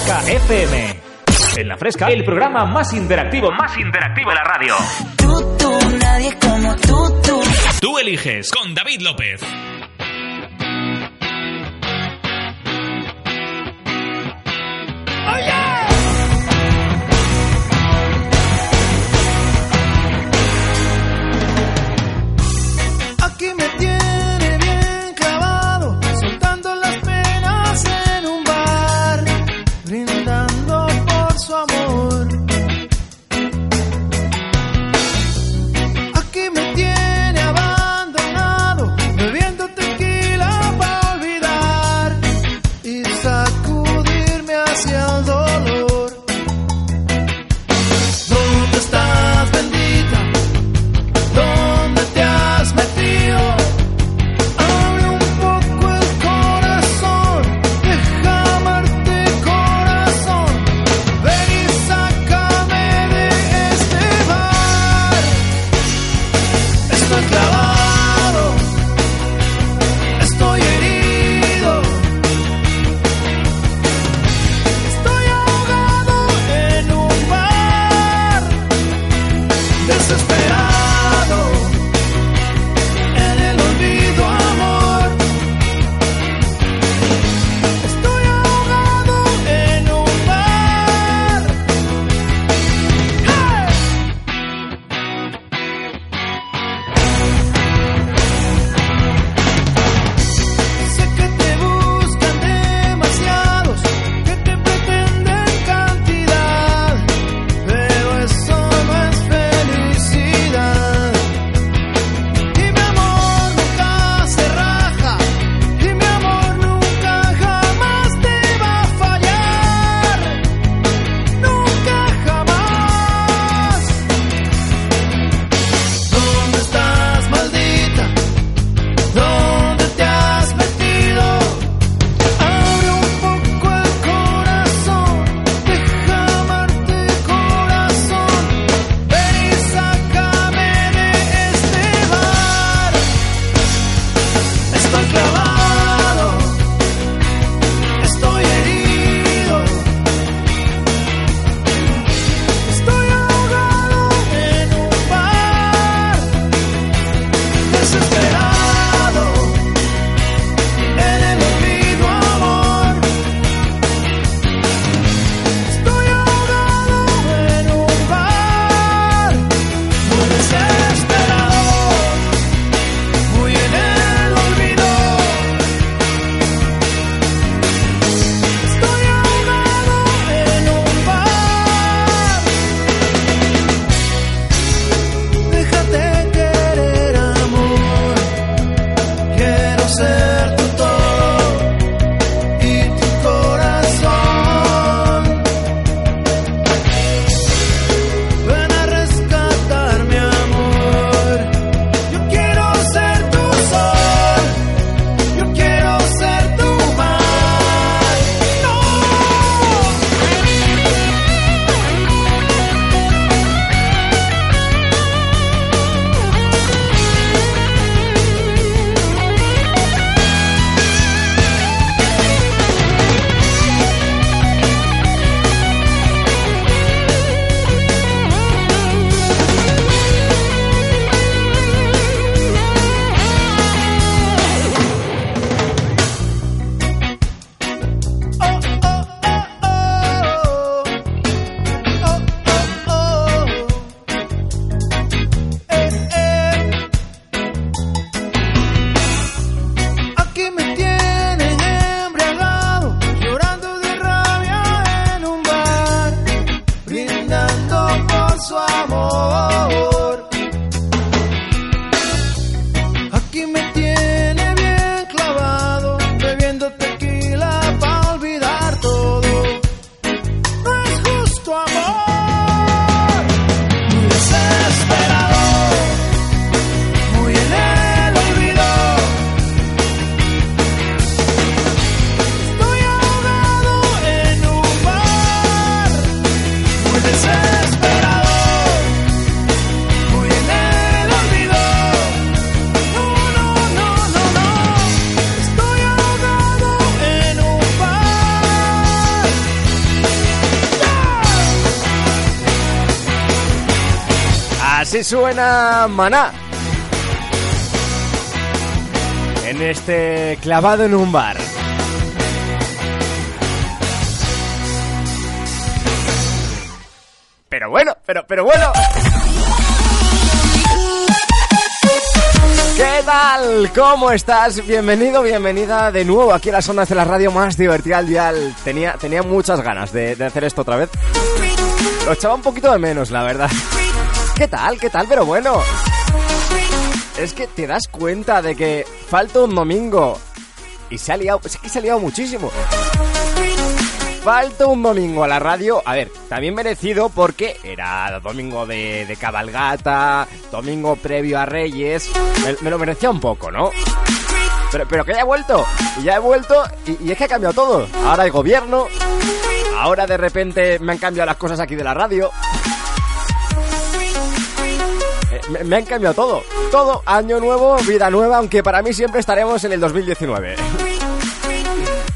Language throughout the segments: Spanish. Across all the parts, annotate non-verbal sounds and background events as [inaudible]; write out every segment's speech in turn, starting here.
Fresca FM. En La Fresca, el programa más interactivo, más interactivo de la radio. Tú, tú, nadie como tú, tú. Tú eliges con David López. Así suena Maná. En este clavado en un bar. Pero bueno, pero, pero bueno. ¿Qué tal? ¿Cómo estás? Bienvenido, bienvenida de nuevo aquí a las ondas de la radio más divertida al dial. Tenía, tenía muchas ganas de, de hacer esto otra vez. Lo echaba un poquito de menos, la verdad. ¿Qué tal? ¿Qué tal? Pero bueno. Es que te das cuenta de que falta un domingo. Y se ha liado, es que se ha liado muchísimo. Falta un domingo a la radio. A ver, también merecido porque era domingo de, cabalgata, domingo previo a Reyes. Me, lo merecía un poco, ¿no? Pero, pero que ya he vuelto. Y ya he vuelto y, y es que ha cambiado todo. Ahora hay gobierno. Ahora de repente me han cambiado las cosas aquí de la radio. Me, me han cambiado todo. Todo, año nuevo, vida nueva, aunque para mí siempre estaremos en el 2019.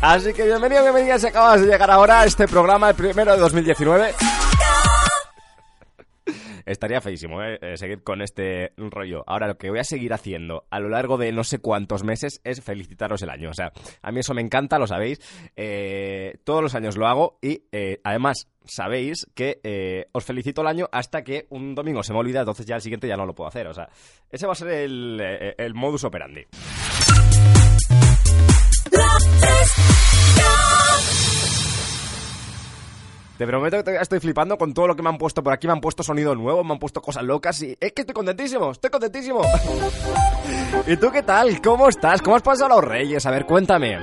Así que bienvenido, bienvenida si acabas de llegar ahora a este programa, el primero de 2019. Estaría feísimo, ¿eh? Eh, Seguir con este rollo. Ahora, lo que voy a seguir haciendo a lo largo de no sé cuántos meses es felicitaros el año. O sea, a mí eso me encanta, lo sabéis. Eh, todos los años lo hago y eh, además sabéis que os felicito el año hasta que un domingo se me olvida, entonces ya el siguiente ya no lo puedo hacer. O sea, ese va a ser el, el modus operandi. Te prometo que estoy flipando con todo lo que me han puesto por aquí. Me han puesto sonido nuevo, me han puesto cosas locas y es que estoy contentísimo, estoy contentísimo. [laughs] ¿Y tú qué tal? ¿Cómo estás? ¿Cómo has pasado los reyes? A ver, cuéntame.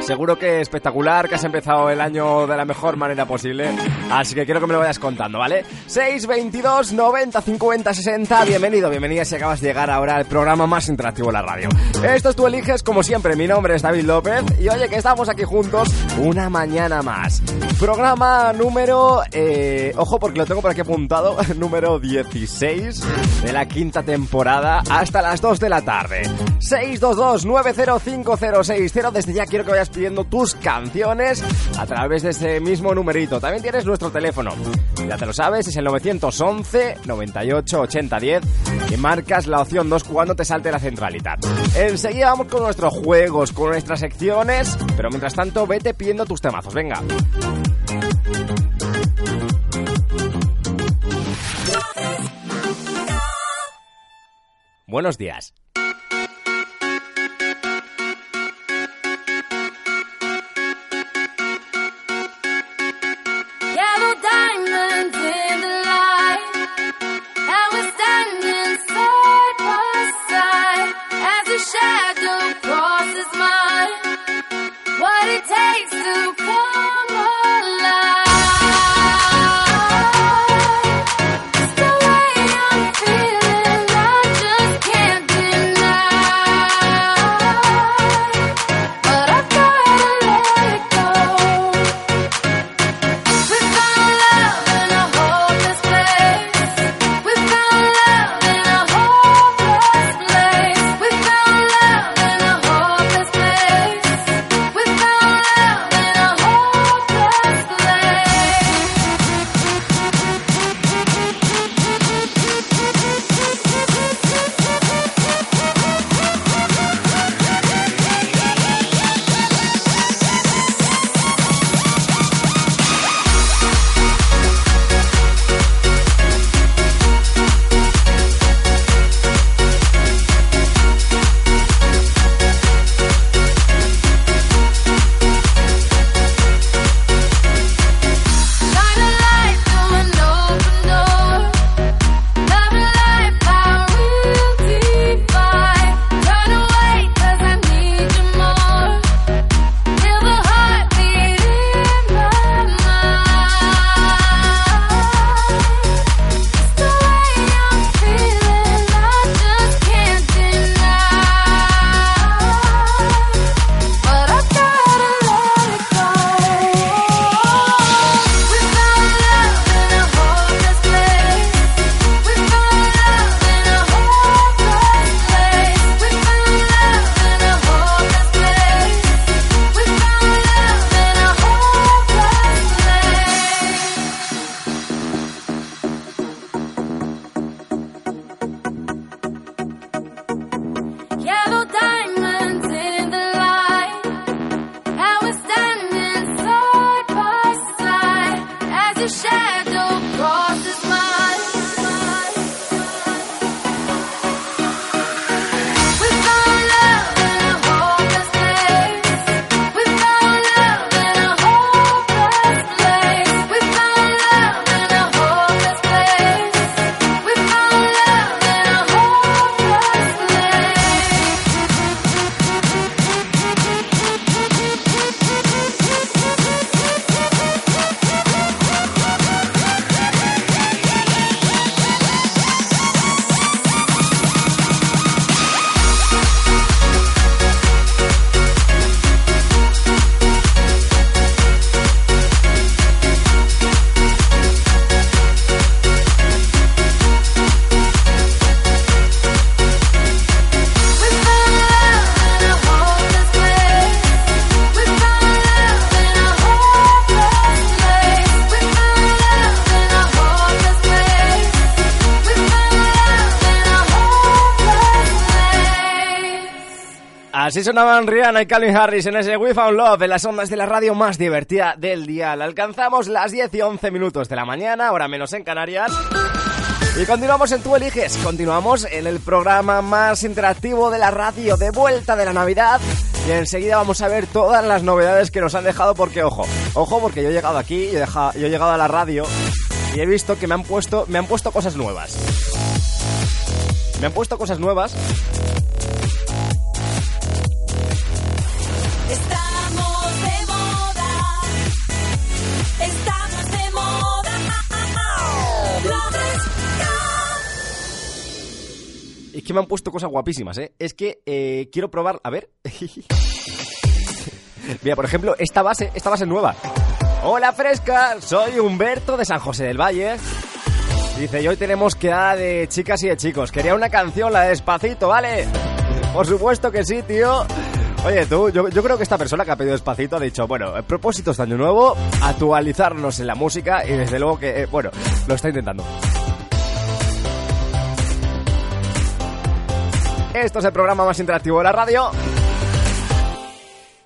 Seguro que espectacular, que has empezado el año de la mejor manera posible. Así que quiero que me lo vayas contando, ¿vale? 622 90 50 60. Bienvenido, bienvenida si acabas de llegar ahora al programa más interactivo de la radio. Esto es Tú Eliges, como siempre. Mi nombre es David López. Y oye, que estamos aquí juntos una mañana más. Programa número. eh, ojo, porque lo tengo por aquí apuntado. [laughs] número 16 de la quinta temporada hasta las 2 de la tarde. 622 905060. Desde ya quiero que vayas pidiendo tus canciones a través de ese mismo numerito. También tienes nuestro teléfono. Ya te lo sabes, es el 911 98 80 10 y marcas la opción 2 cuando te salte la centralita. Enseguida vamos con nuestros juegos, con nuestras secciones, pero mientras tanto vete pidiendo tus temazos. Venga. Buenos días. Así sonaban Rihanna y Calvin Harris en ese We Found Love en las ondas de la radio más divertida del día. Alcanzamos las 10 y 11 minutos de la mañana, ahora menos en Canarias. Y continuamos en Tú Eliges, continuamos en el programa más interactivo de la radio, de vuelta de la Navidad. Y enseguida vamos a ver todas las novedades que nos han dejado, porque ojo, ojo, porque yo he llegado aquí, yo he, yo he llegado a la radio y he visto que me han puesto, me han puesto cosas nuevas. Me han puesto cosas nuevas que me han puesto cosas guapísimas, ¿eh? Es que eh, quiero probar... A ver. [laughs] Mira, por ejemplo, esta base, esta base nueva. Hola, fresca. Soy Humberto de San José del Valle. Dice, y hoy tenemos quedada de chicas y de chicos. Quería una canción, la de Despacito, ¿vale? Por supuesto que sí, tío. Oye, tú, yo, creo que esta persona que ha pedido Despacito ha dicho, bueno, el propósito de año nuevo, actualizarnos en la música y desde luego que, eh, bueno, lo está intentando. Esto es el programa más interactivo de la radio.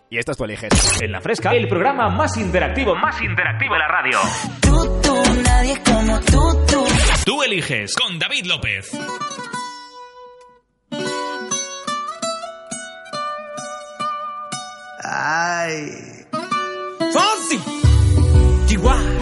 Y esto es tú eliges. En la fresca, el programa más interactivo, más interactivo de la radio. Tú, tú, nadie como tú, tú. Tú eliges con David López. Ay. Fonsi. Chihuahua.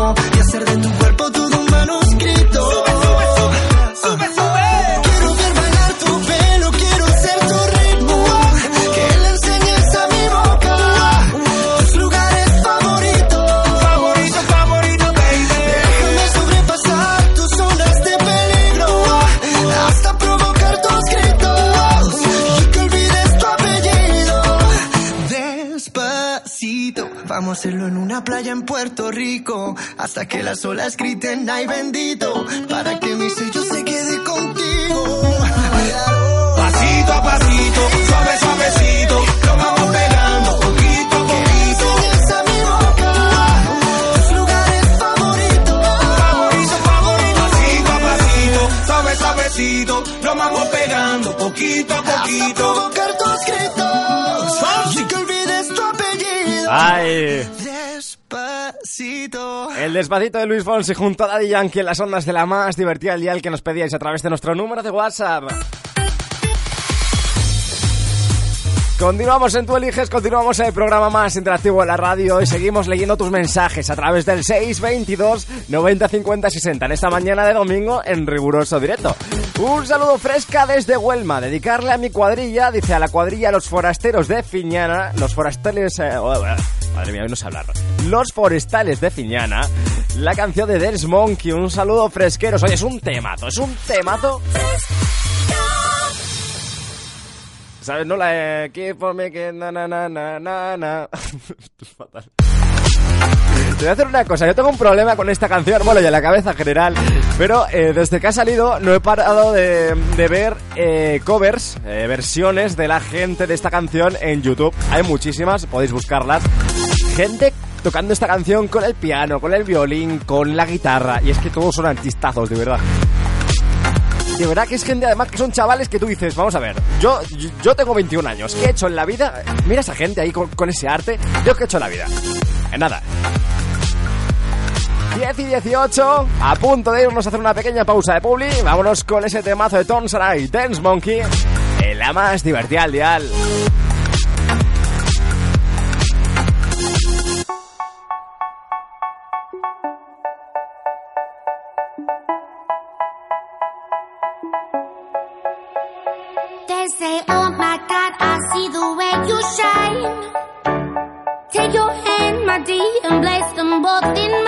y hacer de tu cuerpo Hacerlo en una playa en Puerto Rico, hasta que la las olas griten, ay bendito, para que mi sello se quede contigo. Pasito a pasito, suave, suavecito, lo vamos pegando poquito a poquito. Esa mi boca, tus lugares favoritos. Favorito, favorito. Pasito a pasito, suave, suavecito, lo vamos pegando poquito a poquito. Hasta Ay, Despacito. el despacito de Luis Fonsi junto a Daddy Yankee en las ondas de la más divertida al dial que nos pedíais a través de nuestro número de WhatsApp. Continuamos en Tu Eliges, continuamos en el programa más interactivo de la radio y seguimos leyendo tus mensajes a través del 622 90 50 60 en esta mañana de domingo en riguroso directo. Un saludo fresca desde Huelma, dedicarle a mi cuadrilla, dice a la cuadrilla Los Forasteros de Fiñana, los forestales... eh, oh, oh, madre mía, hoy no sé hablar. Los Forestales de Fiñana, la canción de Dance Monkey, un saludo fresqueros. Oye, es un temazo, es un temazo. ¿Sabes? No la for me que na na na na na na. [laughs] Esto es fatal. Te voy a hacer una cosa, yo tengo un problema con esta canción, bueno, y en la cabeza en general, pero eh, desde que ha salido no he parado de, de ver eh, covers, eh, versiones de la gente de esta canción en YouTube. Hay muchísimas, podéis buscarlas. Gente tocando esta canción con el piano, con el violín, con la guitarra, y es que todos son artistazos, de verdad. De verdad que es gente además que son chavales que tú dices, vamos a ver, yo, yo, tengo 21 años, ¿qué he hecho en la vida? Mira esa gente ahí con, ese arte, yo qué he hecho en la vida. Eh, nada. 10 y 18, a punto de irnos a hacer una pequeña pausa de publi, vámonos con ese temazo de Tom Sarai, Dance Monkey, en la más divertida al dial. Them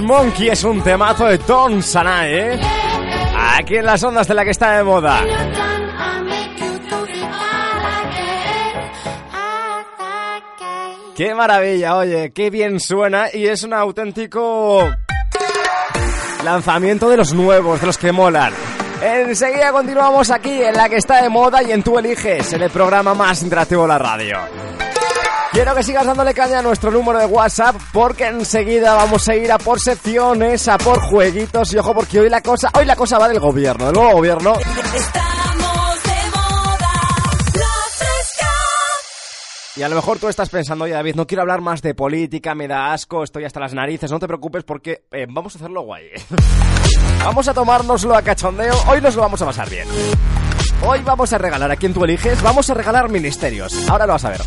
Monkey es un temazo de Tom Sanai, ¿eh? Aquí en las ondas de la que está de moda. Qué maravilla, oye, qué bien suena y es un auténtico lanzamiento de los nuevos, de los que molan. Enseguida continuamos aquí en la que está de moda y en Tú Eliges, en el programa más interactivo de la radio. Quiero que sigas dándole caña a nuestro número de WhatsApp porque enseguida vamos a ir a por secciones, a por jueguitos y ojo porque hoy la cosa, hoy la cosa va del gobierno, del nuevo gobierno. Estamos de moda. La fresca. Y a lo mejor tú estás pensando, oye David, no quiero hablar más de política, me da asco, estoy hasta las narices, no te preocupes porque eh, vamos a hacerlo guay. [laughs] vamos a tomárnoslo a cachondeo, hoy nos lo vamos a pasar bien. Hoy vamos a regalar a quien tú eliges, vamos a regalar ministerios. Ahora lo vas a ver.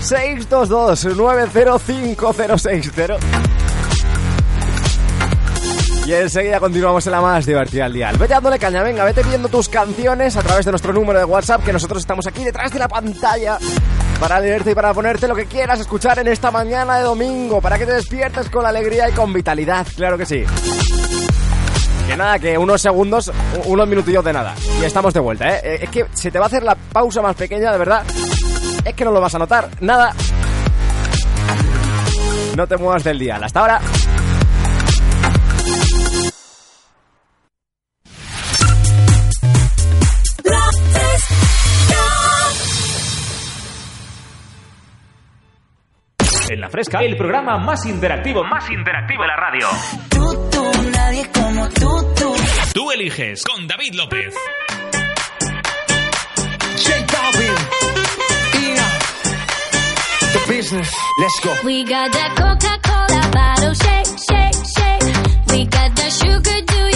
622-905060. Y enseguida continuamos en la más divertida del día. Vete dándole caña, venga, vete viendo tus canciones a través de nuestro número de WhatsApp, que nosotros estamos aquí detrás de la pantalla para leerte y para ponerte lo que quieras escuchar en esta mañana de domingo, para que te despiertes con alegría y con vitalidad, claro que sí. Que nada, que unos segundos, unos minutillos de nada. Y estamos de vuelta, ¿eh? Eh, Es que se te va a hacer la pausa más pequeña, de verdad. Es que no lo vas a notar. Nada. No te muevas del día. Hasta ahora. En la fresca, el programa más interactivo, más interactivo de la radio. Tú, tú, nadie como tú, tú. Tú eliges con David López. J Balvin, Ina, The Business, let's go. We got that Coca-Cola bottle shake, shake, shake. We got that sugar, do you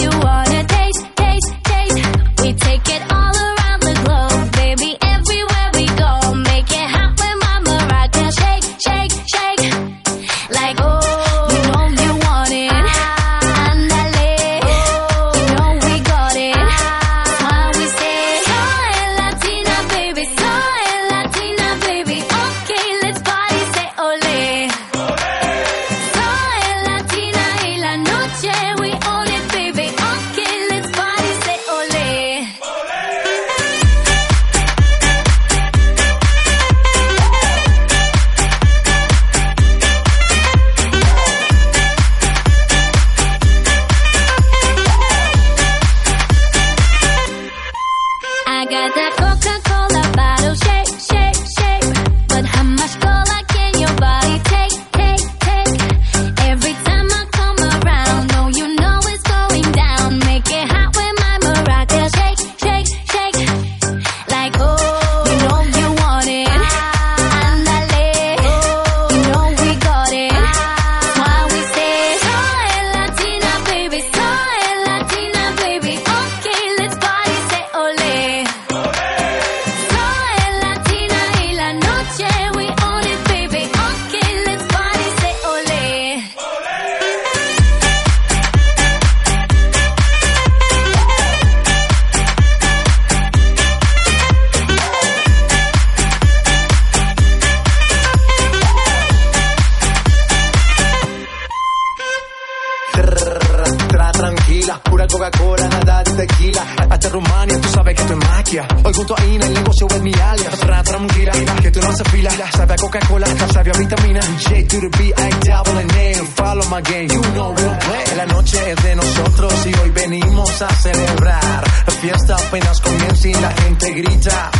Coca-Cola, nada de tequila. Hasta Rumania, tú sabes que esto es magia. Hoy junto a Ina, el negocio es mi alias. Tra tranquila, que tú no haces fila. Sabe a Coca-Cola, sabe a vitamina. J to the B, I double N. Follow my game, you know we'll play. La noche es de nosotros y hoy venimos a celebrar. La fiesta apenas comienza y la gente grita.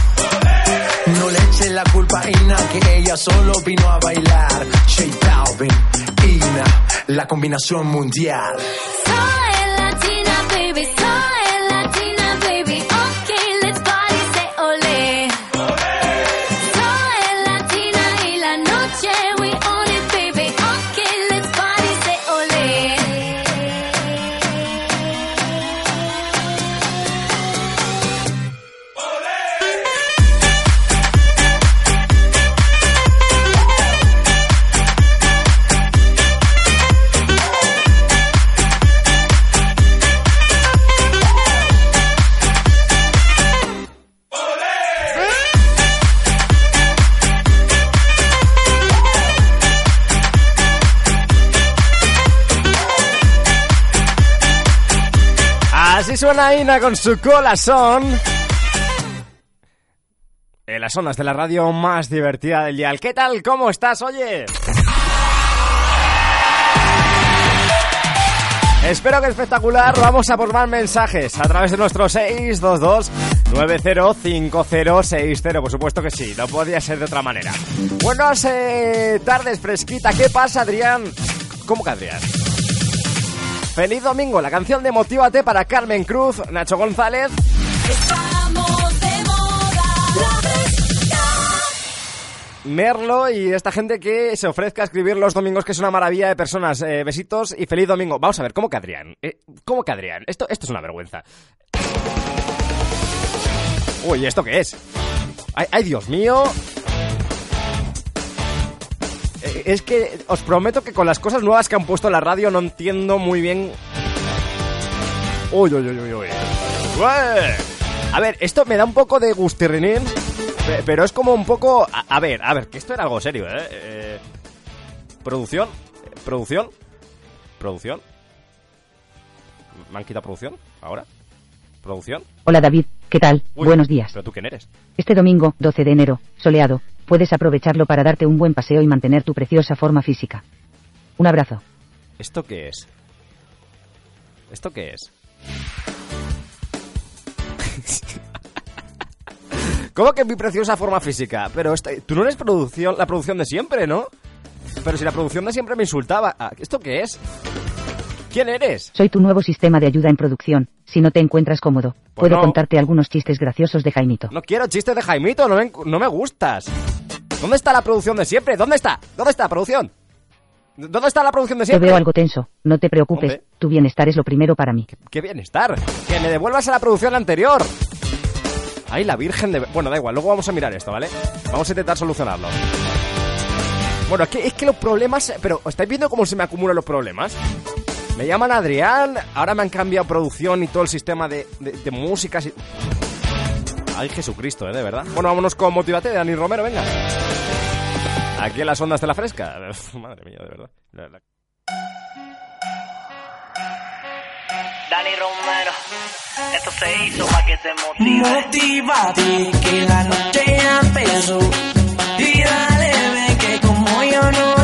No le eche la culpa a Ina, que ella solo vino a bailar. J Balvin, Ina, la combinación mundial. Suena Ina con su corazón. En las ondas de la radio más divertida del día. ¿Qué tal? ¿Cómo estás? Oye. Espero que espectacular. Vamos a por más mensajes a través de nuestro 622 905060. Por supuesto que sí, no podía ser de otra manera. Buenas eh, tardes, fresquita. ¿Qué pasa, Adrián? ¿Cómo que? Feliz domingo, la canción de Motívate para Carmen Cruz, Nacho González. Estamos de moda. La fresca. Merlo y esta gente que se ofrezca a escribir los domingos, que es una maravilla de personas. Eh, besitos y feliz domingo. Vamos a ver, ¿cómo que Adrián? Eh, ¿Cómo que Adrián? Esto, esto es una vergüenza. Uy, ¿esto qué es? Ay, ay, Dios mío. Es que os prometo que con las cosas nuevas que han puesto en la radio no entiendo muy bien. Uy, uy, uy, uy, uy. A ver, esto me da un poco de gustirrinín, pe- pero es como un poco... A, a ver, a ver, que esto era algo serio, ¿eh? Eh, ¿Producción? ¿Producción? ¿Producción? ¿Me han quitado producción? ¿Ahora? ¿Producción? Hola David, ¿qué tal? Uy, Buenos días. ¿Pero tú quién eres? Este domingo, 12 de enero, soleado, puedes aprovecharlo para darte un buen paseo y mantener tu preciosa forma física. Un abrazo. ¿Esto qué es? ¿Esto qué es? [laughs] ¿Cómo que mi preciosa forma física? Pero esta- tú no eres producción, la producción de siempre, ¿no? Pero si la producción de siempre me insultaba. Ah, ¿Esto qué es? ¿Quién eres? Soy tu nuevo sistema de ayuda en producción. Si no te encuentras cómodo, Pues puedo no. contarte algunos chistes graciosos de Jaimito. No quiero chistes de Jaimito, no me, no me gustas. ¿Dónde está la producción de siempre? ¿Dónde está? ¿Dónde está, producción? ¿Dónde está la producción de Te siempre? veo algo tenso. No te preocupes, Hombre. tu bienestar es lo primero para mí. ¡Qué bienestar! ¡Que me devuelvas a la producción anterior! ¡Ay, la virgen de... Bueno, da igual, luego vamos a mirar esto, ¿vale? Vamos a intentar solucionarlo. Bueno, es que, es que los problemas... Pero, ¿estáis viendo cómo se me acumulan los problemas? Me llaman Adrián, ahora me han cambiado producción y todo el sistema de, de, de músicas y... Ay, Jesucristo, ¿eh? De verdad. Bueno, vámonos con Motívate de Dani Romero, venga. Aquí en las ondas de la fresca. [laughs] Madre mía, de verdad. La- la- Dani Romero, esto se hizo para que te motive. Motívate que la noche ya empezó. Y dale, ve que como yo no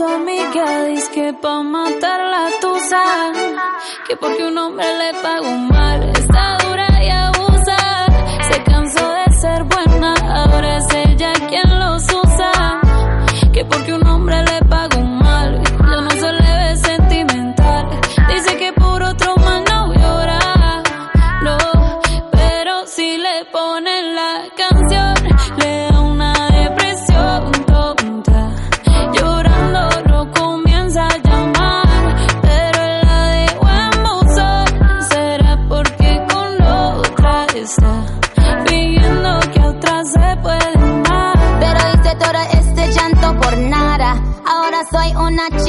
su amiga. Dice que pa' matar la tusa. Que porque un hombre le pagó mal.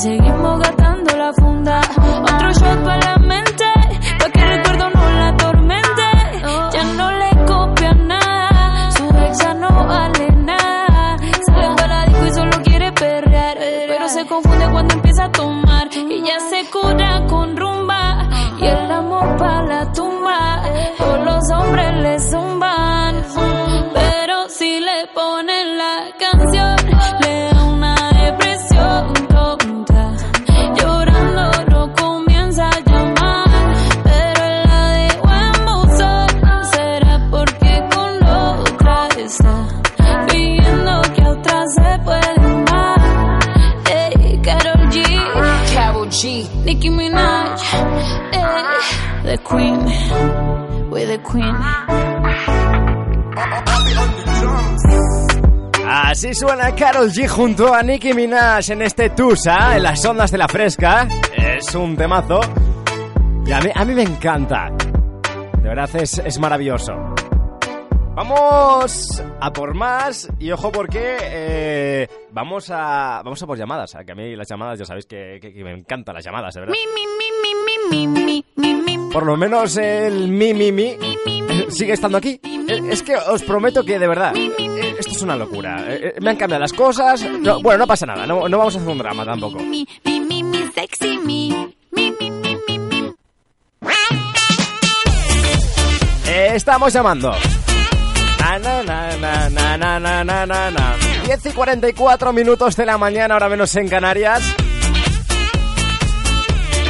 seguimos gastando la funda. Otro shot para la mente, pa' que el recuerdo no la atormente. Ya no le copia nada, su ex ya no vale nada. Sale para la disco y solo quiere perrear, pero se confunde cuando empieza a tomar. Y ya se cura con rumba y el amor para la tumba. Todos los hombres le zumban, pero si le ponen la canción, the Queen, we're the Queen. Así suena Carol G junto a Nicki Minaj en este Tusa, en las ondas de la fresca. Es un temazo. Y a mí, a mí me encanta. De verdad es, es maravilloso. Vamos a por más y ojo porque eh, vamos a vamos a por llamadas. Que a mí las llamadas ya sabéis que, que- que me encantan las llamadas, de verdad. Mi, mi, mi, mi, mi. Por lo menos el mi, mi, mi sigue estando aquí. Eh, es que os prometo que de verdad, eh, esto es una locura. Eh, me han cambiado las cosas. Bueno, no pasa nada, no, no vamos a hacer un drama tampoco. Estamos llamando. Na, na, na, 10 y 44 minutos de la mañana, ahora menos en Canarias.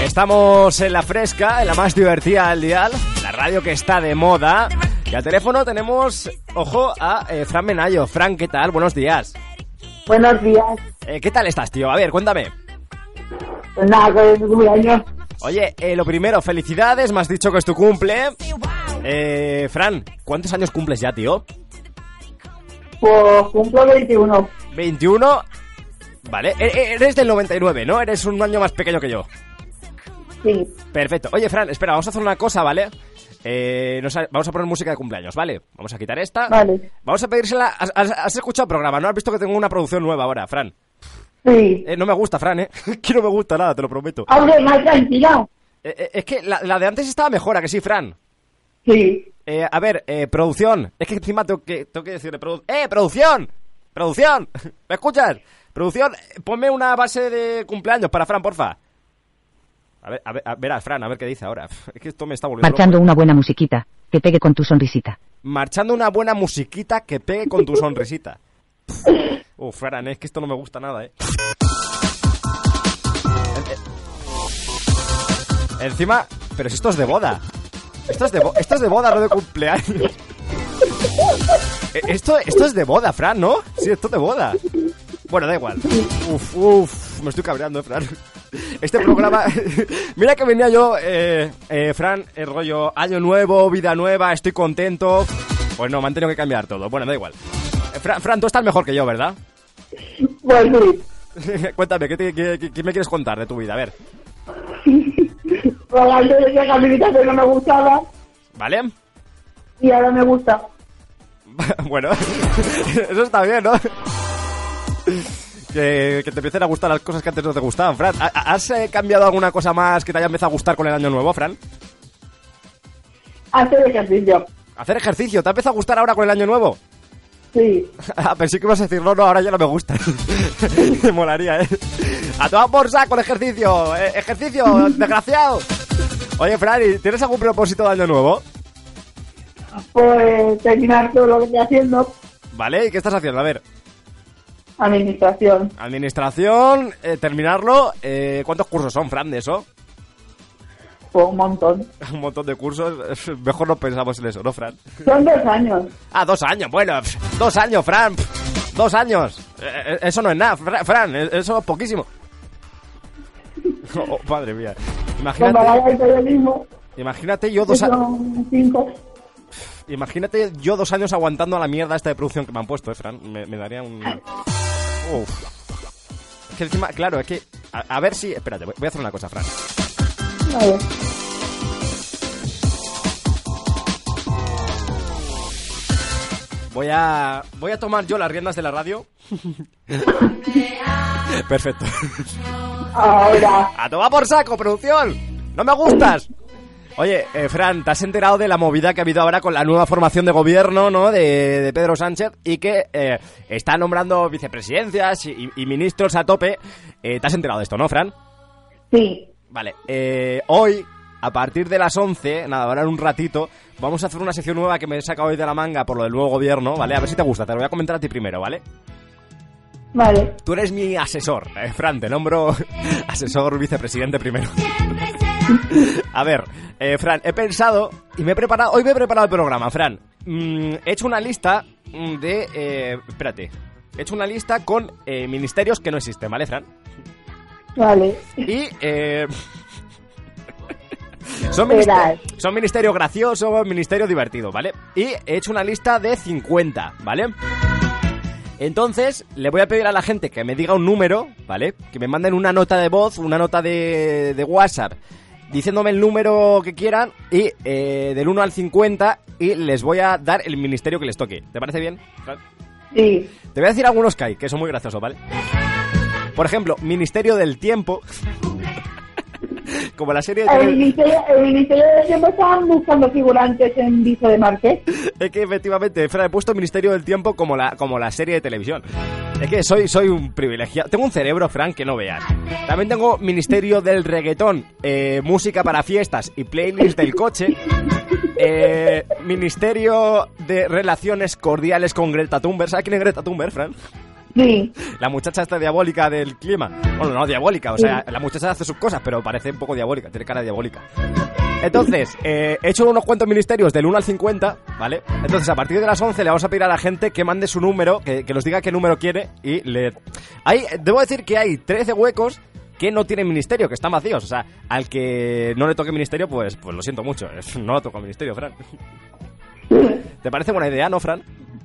Estamos en la fresca, en la más divertida del dial, la radio que está de moda. Y al teléfono tenemos, ojo, a eh, Fran Menayo. Fran, ¿qué tal? Buenos días. Buenos días. Eh, ¿Qué tal estás, tío? A ver, cuéntame. Pues nada, que es mi cumpleaños. Oye, eh, lo primero, felicidades, me has dicho que es tu cumple. Eh, Fran, ¿cuántos años cumples ya, tío? Pues cumplo 21. 21. Vale, e- e- eres del 99, ¿no? Eres un año más pequeño que yo. Sí. Perfecto. Oye, Fran, espera, vamos a hacer una cosa, ¿vale? Eh, nos ha- vamos a poner música de cumpleaños, ¿vale? Vamos a quitar esta. Vale. Vamos a pedírsela. ¿Has, has- has escuchado el programa? ¿No has visto que tengo una producción nueva ahora, Fran? Sí. Eh, no me gusta, Fran, ¿eh? [laughs] que no me gusta nada, te lo prometo. Hombre, más tranquila. Eh, eh, es que la, la de antes estaba mejor, ¿a que sí, Fran? Sí. Eh, a ver, eh, producción. Es que encima tengo que, tengo que decirle... produ- ¡Eh, producción! ¡Producción! [laughs] ¿Me escuchas? Producción, ponme una base de cumpleaños para Fran, porfa. A ver, a ver, a ver a Fran, a ver qué dice ahora. Es que esto me está volviendo Marchando loco. una buena musiquita, que pegue con tu sonrisita. Marchando una buena musiquita que pegue con tu sonrisita. [laughs] Uf, Fran, es que esto no me gusta nada, eh. Encima, pero si esto es de boda. Esto es de, bo- esto es de boda, no de cumpleaños. Eh, Esto, esto es de boda, Fran, ¿no? Sí, esto es de boda. Bueno, da igual. Uf, uf, me estoy cabreando, eh, Fran. [laughs] Este programa... [laughs] Mira que venía yo, eh, eh, Fran, el rollo año nuevo, vida nueva, estoy contento. Pues no, me han tenido que cambiar todo. Bueno, da igual. Eh, Fran, Fran, tú estás mejor que yo, ¿verdad? Pues sí. [laughs] Cuéntame, ¿qué, te- qué- qué- qué me quieres contar de tu vida? A ver, Pues antes decía que a mi habitación no me gustaba ¿vale? y ahora me gusta. bueno, eso está bien, ¿no? Que, que te empiecen a gustar las cosas que antes no te gustaban, Fran. ¿Ha- ¿Has eh, cambiado alguna cosa más que te haya empezado a gustar con el año nuevo, Fran? Hacer ejercicio. Hacer ejercicio, ¿te ha empezado a gustar ahora con el año nuevo? Sí. [laughs] Ah, pensé que ibas a decir, no, no, ahora ya no me gusta. [laughs] me molaría, ¿eh? A toda por saco el ejercicio. eh, ejercicio, desgraciado. Oye, Fran, ¿y ¿tienes algún propósito de año nuevo? Pues terminar todo lo que estoy haciendo. ¿Vale? ¿Y qué estás haciendo? A ver, Administración. administración, eh, terminarlo. eh, ¿Cuántos cursos son, Fran, de eso? Pues un montón. [laughs] Un montón de cursos. [laughs] Mejor no pensamos en eso, ¿no, Fran? Son dos años. Ah, dos años, bueno, dos años, Fran. Dos años. Eh, eh, eso no es nada, Fra- Fran, eso es poquísimo. [laughs] Oh, madre mía. Imagínate, imagínate yo dos a- son cinco. Imagínate yo dos años aguantando a la mierda esta de producción que me han puesto, eh, Fran. Me, me daría un. Uf. Es que encima, claro, es que. A, a ver si. Espérate, voy voy a hacer una cosa, Fran. Vale. Voy a. Voy a tomar yo las riendas de la radio. [laughs] Perfecto. Ahora. ¡A tomar por saco, producción! ¡No me gustas! Oye, eh, Fran, ¿te has enterado de la movida que ha habido ahora con la nueva formación de gobierno, ¿no? De, de Pedro Sánchez y que eh, está nombrando vicepresidencias y, y ministros a tope. Eh, ¿Te has enterado de esto, no, Fran? Sí. Vale, eh, hoy, a partir de las 11, nada, ahora en un ratito, vamos a hacer una sección nueva que me he sacado hoy de la manga por lo del nuevo gobierno, ¿vale? A ver si te gusta, te lo voy a comentar a ti primero, ¿vale? Vale. Tú eres mi asesor, eh, Fran, te nombro [laughs] asesor vicepresidente primero. [laughs] A ver, eh, Fran, he pensado y me he preparado, hoy me he preparado el programa, Fran. Mm, he hecho una lista mm, de, eh, espérate, he hecho una lista con eh, ministerios que no existen, ¿vale, Fran? Vale. Y, [laughs] son, ministerios, Verás. son ministerios graciosos, ministerios divertidos, ¿vale? Y he hecho una lista de 50, ¿vale? Entonces, le voy a pedir a la gente que me diga un número, ¿vale? Que me manden una nota de voz, una nota de, de WhatsApp, diciéndome el número que quieran y eh, del 1 al 50 y les voy a dar el ministerio que les toque. ¿Te parece bien? Sí. Te voy a decir algunos que hay, que son muy graciosos, ¿vale? Por ejemplo, Ministerio del Tiempo. [laughs] Como la serie de El ministerio, el ministerio de tiempo estaban buscando figurantes en Viso de Marqués. [laughs] Es que efectivamente, Fran, he puesto Ministerio del Tiempo como la, como la serie de televisión. Es que soy, soy un privilegiado. Tengo un cerebro, Fran, que no veas. También tengo Ministerio del Reggaetón, eh, música para fiestas y playlist del coche. Eh, Ministerio de Relaciones Cordiales con Greta Thunberg. ¿Sabes quién es Greta Thunberg, Fran? Sí. La muchacha esta diabólica del clima. Bueno, no diabólica, o sea, la muchacha hace sus cosas, pero parece un poco diabólica, tiene cara diabólica. Entonces, eh, he hecho unos cuantos ministerios del 1 al 50 ¿vale? Entonces, a partir de las 11 le vamos a pedir a la gente que mande su número, que, que nos diga qué número quiere y le... Hay, debo decir que hay 13 huecos que no tienen ministerio, que están vacíos. O sea, al que no le toque ministerio, pues, pues lo siento mucho. No lo toco al ministerio, Fran. ¿Te parece buena idea, no, Fran?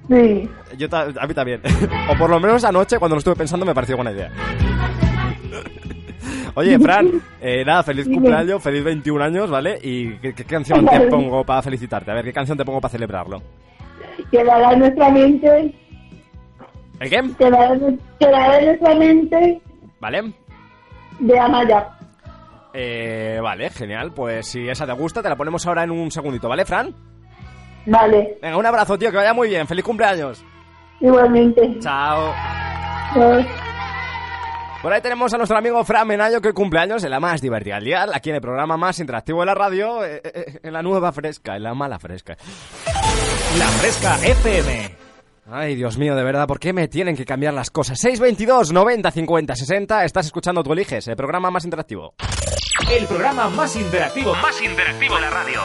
Sí. Yo a mí también. [laughs] o por lo menos anoche, cuando lo estuve pensando, me pareció buena idea. [laughs] Oye, [laughs] Fran, eh, nada, feliz cumpleaños, feliz 21 años, ¿vale? ¿Y qué, qué canción te pongo para felicitarte? A ver, ¿qué canción te pongo para celebrarlo? Quedará en nuestra mente, ¿El qué? quedará en nuestra mente ¿Vale? de Amaya. Eh, vale, genial. Pues si esa te gusta, te la ponemos ahora en un segundito, ¿vale, Fran? Vale, Venga, un abrazo, tío, que vaya muy bien. Feliz cumpleaños. igualmente. Chao. Pues, Por ahí tenemos a nuestro amigo Fran Menayo que cumpleaños en la más divertida al día, aquí en el programa más interactivo de la radio, eh, eh, en la nueva fresca, en la mala fresca. La Fresca FM. Ay, Dios mío, de verdad, ¿por qué me tienen que cambiar las cosas? 622 90 50 60, estás escuchando Tú Eliges, el programa más interactivo. El programa más interactivo, más interactivo de la radio.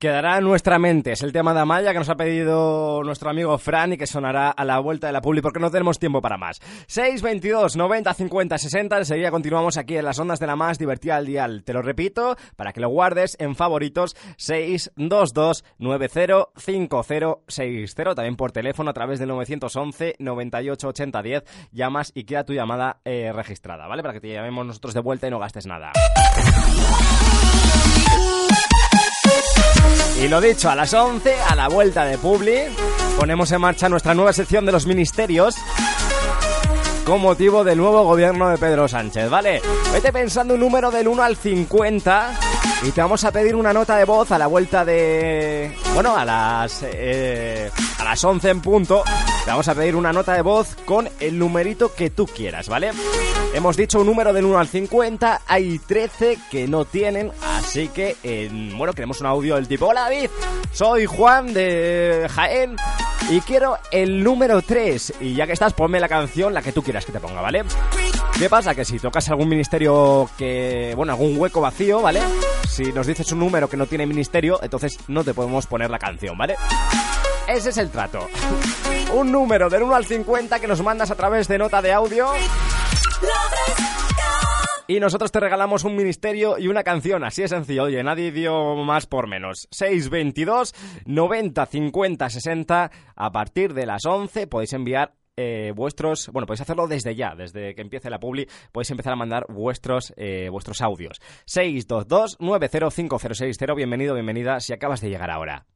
Quedará en nuestra mente, es el tema de Amaya que nos ha pedido nuestro amigo Fran y que sonará a la vuelta de la publi porque no tenemos tiempo para más. 622 90 50 60, enseguida continuamos aquí en las ondas de la más divertida al dial. Te lo repito, para que lo guardes en favoritos, 622 90 50 60, también por teléfono a través del 911 98 80 10, llamas y queda tu llamada eh, registrada, ¿vale? Para que te llamemos nosotros de vuelta y no gastes nada. Y lo dicho, a las 11, a la vuelta de Publi, ponemos en marcha nuestra nueva sección de los ministerios con motivo del nuevo gobierno de Pedro Sánchez, ¿vale? Vete pensando un número del 1 al 50 y te vamos a pedir una nota de voz a la vuelta de... Bueno, a las... eh, a las 11 en punto. Te vamos a pedir una nota de voz con el numerito que tú quieras, ¿vale? Hemos dicho un número del 1 al 50, hay 13 que no tienen, así que, eh, bueno, queremos un audio del tipo, hola David, soy Juan de Jaén y quiero el número 3. Y ya que estás, ponme la canción, la que tú quieras que te ponga, ¿vale? ¿Qué pasa? Que si tocas algún ministerio que, bueno, algún hueco vacío, ¿vale? Si nos dices un número que no tiene ministerio, entonces no te podemos poner la canción, ¿vale? Ese es el trato. Un número del 1 al 50 que nos mandas a través de nota de audio. Y nosotros te regalamos un ministerio y una canción, así de sencillo. Oye, nadie dio más por menos. 622 90 50 60. A partir de las 11 podéis enviar eh, vuestros, bueno, podéis hacerlo desde ya, desde que empiece la publi, podéis empezar a mandar vuestros, eh, vuestros audios. 622 905060. Bienvenido, bienvenida, si acabas de llegar ahora.